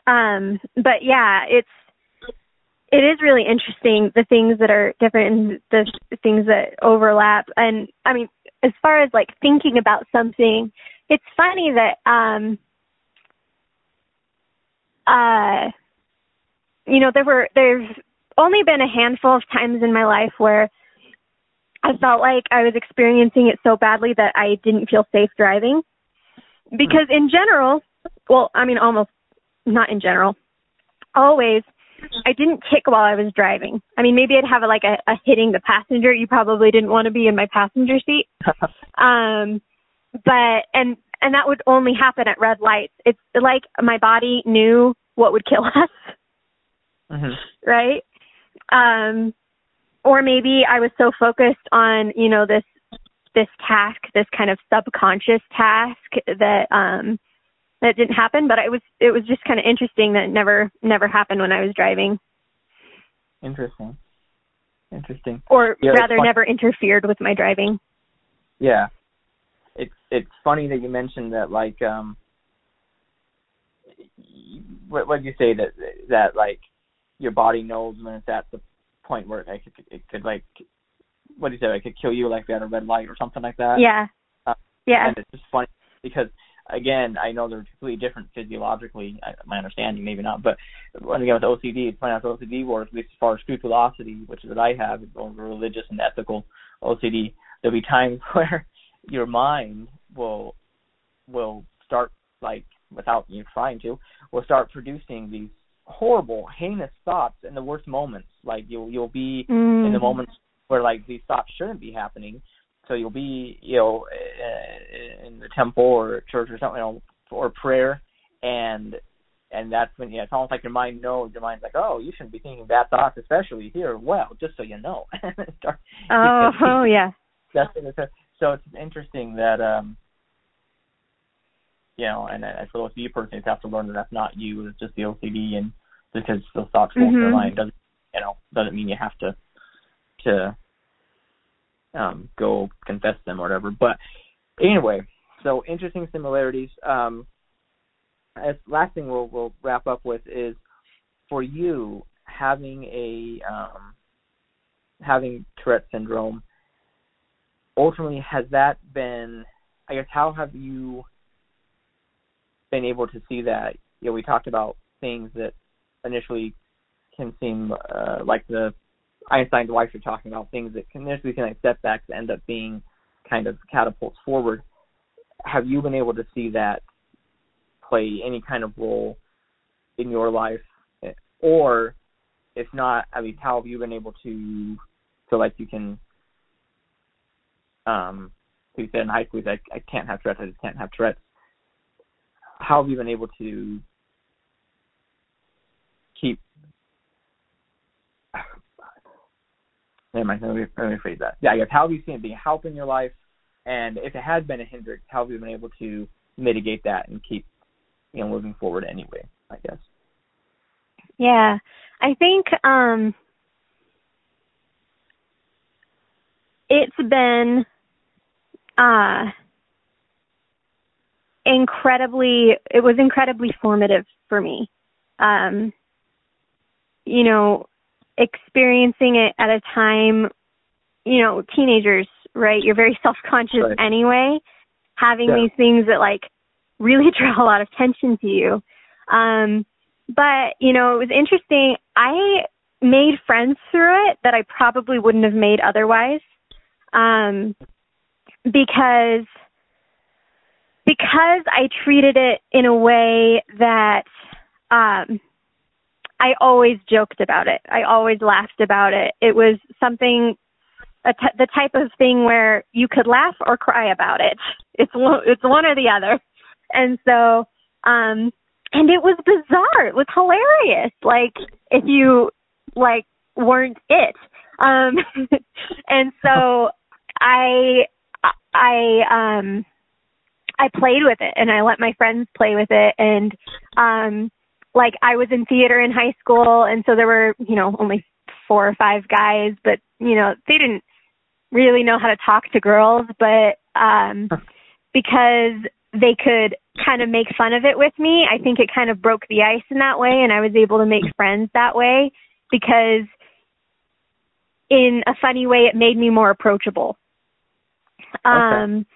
C: Um, but yeah, it's it is really interesting the things that are different and the things that overlap. And I mean, as far as like thinking about something, it's funny that um uh you know there were there's only been a handful of times in my life where I felt like I was experiencing it so badly that I didn't feel safe driving. Because in general, well, I mean almost not in general, always I didn't tic while I was driving. I mean, maybe I'd have a, like a, a hitting the passenger. You probably didn't want to be in my passenger seat. um, but and and that would only happen at red lights. It's like my body knew what would kill us.
B: Mm-hmm.
C: Right? Um, or maybe I was so focused on you know this this task, this kind of subconscious task that um that didn't happen, but it was it was just kind of interesting that it never never happened when I was driving.
B: Interesting. Interesting.
C: Or
B: yeah,
C: rather, never interfered with my driving.
B: Yeah, it's it's funny that you mentioned that. Like, um, what what did you say that that like your body knows when it's at the point where it could, it could like what do you say? It could kill you like at a red light or something like that.
C: Yeah.
B: Uh,
C: yeah.
B: And it's just funny because again, I know they're completely different physiologically. I, my understanding, maybe not, but when again with OCD, it's funny how OCD works. At least as far as scrupulosity, which is what I have, is religious and ethical OCD. There'll be times where your mind will will start like without you trying to, will start producing these horrible, heinous thoughts in the worst moments. Like you'll you'll be
C: mm.
B: in the moments where like these thoughts shouldn't be happening so you'll be, you know, in the temple or church or something, you know, or prayer, and and that's when yeah, it's almost like your mind knows. Your mind's like, oh, you shouldn't be thinking bad thoughts, especially here. Well, just so you know.
C: Start, oh, oh yeah.
B: That's so it's interesting that um, you know, and I suppose you personally you have to learn that that's not you. It's just the OCD, and because those thoughts go mm-hmm. into your mind doesn't, you know, doesn't mean you have to to um, go confess them or whatever. But anyway, so interesting similarities. Um, as last thing we'll we'll wrap up with is for you having a um, having Tourette syndrome. Ultimately, has that been? I guess how have you been able to see that? You know, we talked about things that initially can seem uh, like the Einstein's wife are talking about things that can initially seem like setbacks end up being kind of catapults forward. Have you been able to see that play any kind of role in your life, or if not, I mean, how have you been able to feel like you can? Um, you said in high school, I, I can't have Tourette's, I just can't have Tourette's. How have you been able to keep Never mind. Let me, let me phrase that. Yeah, I guess how have you seen it being a help in your life, and if it has been a hindrance, how have you been able to mitigate that and keep, you know, moving forward anyway? I guess.
C: Yeah, I think um it's been uh incredibly it was incredibly formative for me um you know experiencing it at a time, you know, teenagers, right? You're very self conscious right. anyway, having yeah. these things that like really draw a lot of attention to you. Um, but, you know, it was interesting. I made friends through it that I probably wouldn't have made otherwise. Um, because because I treated it in a way that um I always joked about it. I always laughed about it. It was something, t- the type of thing where you could laugh or cry about it. It's one, it's one or the other. And so, um, and it was bizarre. It was hilarious. Like if you like weren't it. Um, and so I, I, um, I played with it and I let my friends play with it and, um, like I was in theater in high school and so there were, you know, only four or five guys, but you know, they didn't really know how to talk to girls, but um because they could kind of make fun of it with me, I think it kind of broke the ice in that way and I was able to make friends that way because in a funny way it made me more approachable. Um okay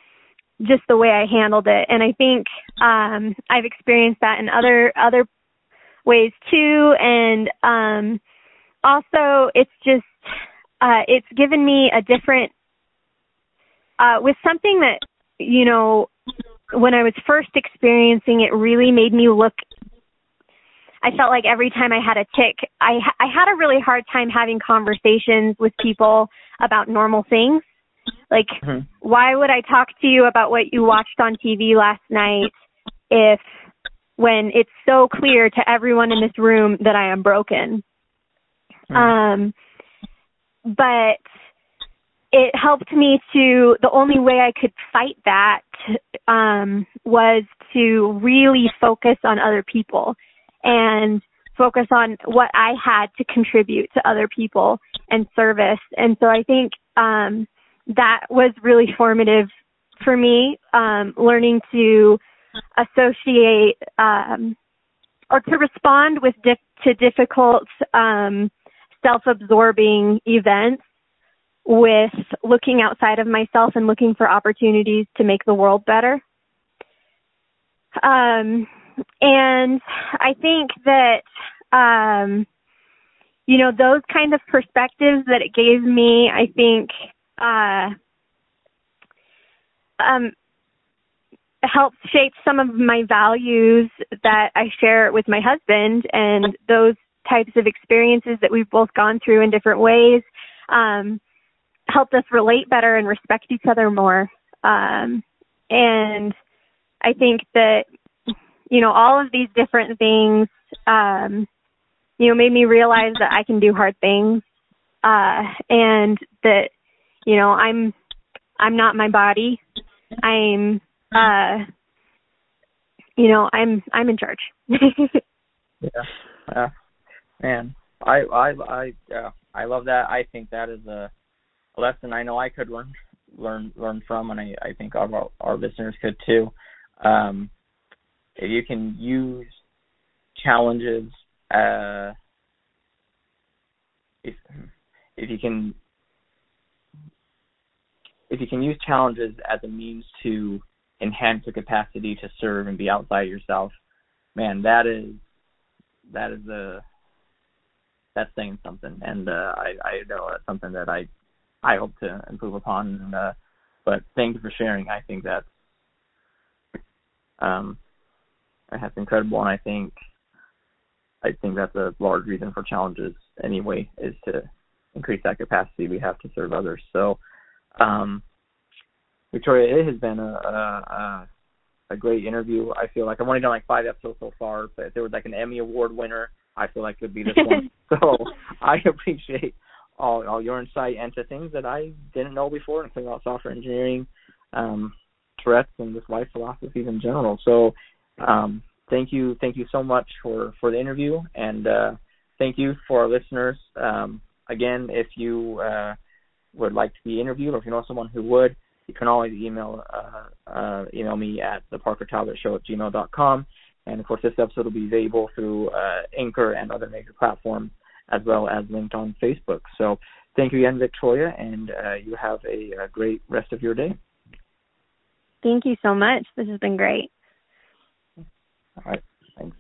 C: just the way I handled it. And I think um I've experienced that in other other ways too and um also it's just uh it's given me a different uh with something that you know when I was first experiencing it really made me look I felt like every time I had a tic I I had a really hard time having conversations with people about normal things like mm-hmm. why would I talk to you about what you watched on TV last night if when it's so clear to everyone in this room that I am broken. Mm. Um, but it helped me to, the only way I could fight that, um, was to really focus on other people and focus on what I had to contribute to other people and service. And so I think, um, that was really formative for me, um, learning to associate um, or to respond with dif- to difficult um, self-absorbing events with looking outside of myself and looking for opportunities to make the world better. Um, and I think that um, you know those kind of perspectives that it gave me, I think uh, um, helps shape some of my values that I share with my husband and those types of experiences that we've both gone through in different ways um, helped us relate better and respect each other more. Um, and I think that, you know, all of these different things, um, you know, made me realize that I can do hard things, uh, and that, you know, I'm, I'm not my body. I'm uh you know i'm i'm in charge.
B: Yeah yeah. Man i i i yeah i love that. I think that is a lesson I know I could learn learn learn from, and I I think our our listeners could too. Um, if you can use challenges, uh, if if you can if you can use challenges as a means to enhance your capacity to serve and be outside yourself, man, that is that is a that's saying something, and uh, I I know that's something that I I hope to improve upon. And, uh, but thank you for sharing. I think that's um that's incredible, and I think I think that's a large reason for challenges anyway is to increase that capacity we have to serve others. So, um, Victoria, it has been a, a a great interview. I feel like I've only done like five episodes so far, but if there was like an Emmy Award winner, I feel like it would be this one. so I appreciate all all your insight into things that I didn't know before, including about software engineering, um, Tourette's, and just life philosophies in general. So um, thank you, thank you so much for for the interview, and uh, thank you for our listeners. Um, again, if you uh, would like to be interviewed, or if you know someone who would, you can always email uh, uh, email me at the Parker Talbot Show at gmail.com. And of course, this episode will be available through uh, Anchor and other major platforms, as well as linked on Facebook. So thank you again, Victoria, and uh, you have a, a great rest of your day.
C: Thank you so much. This has been great.
B: All right. Thanks.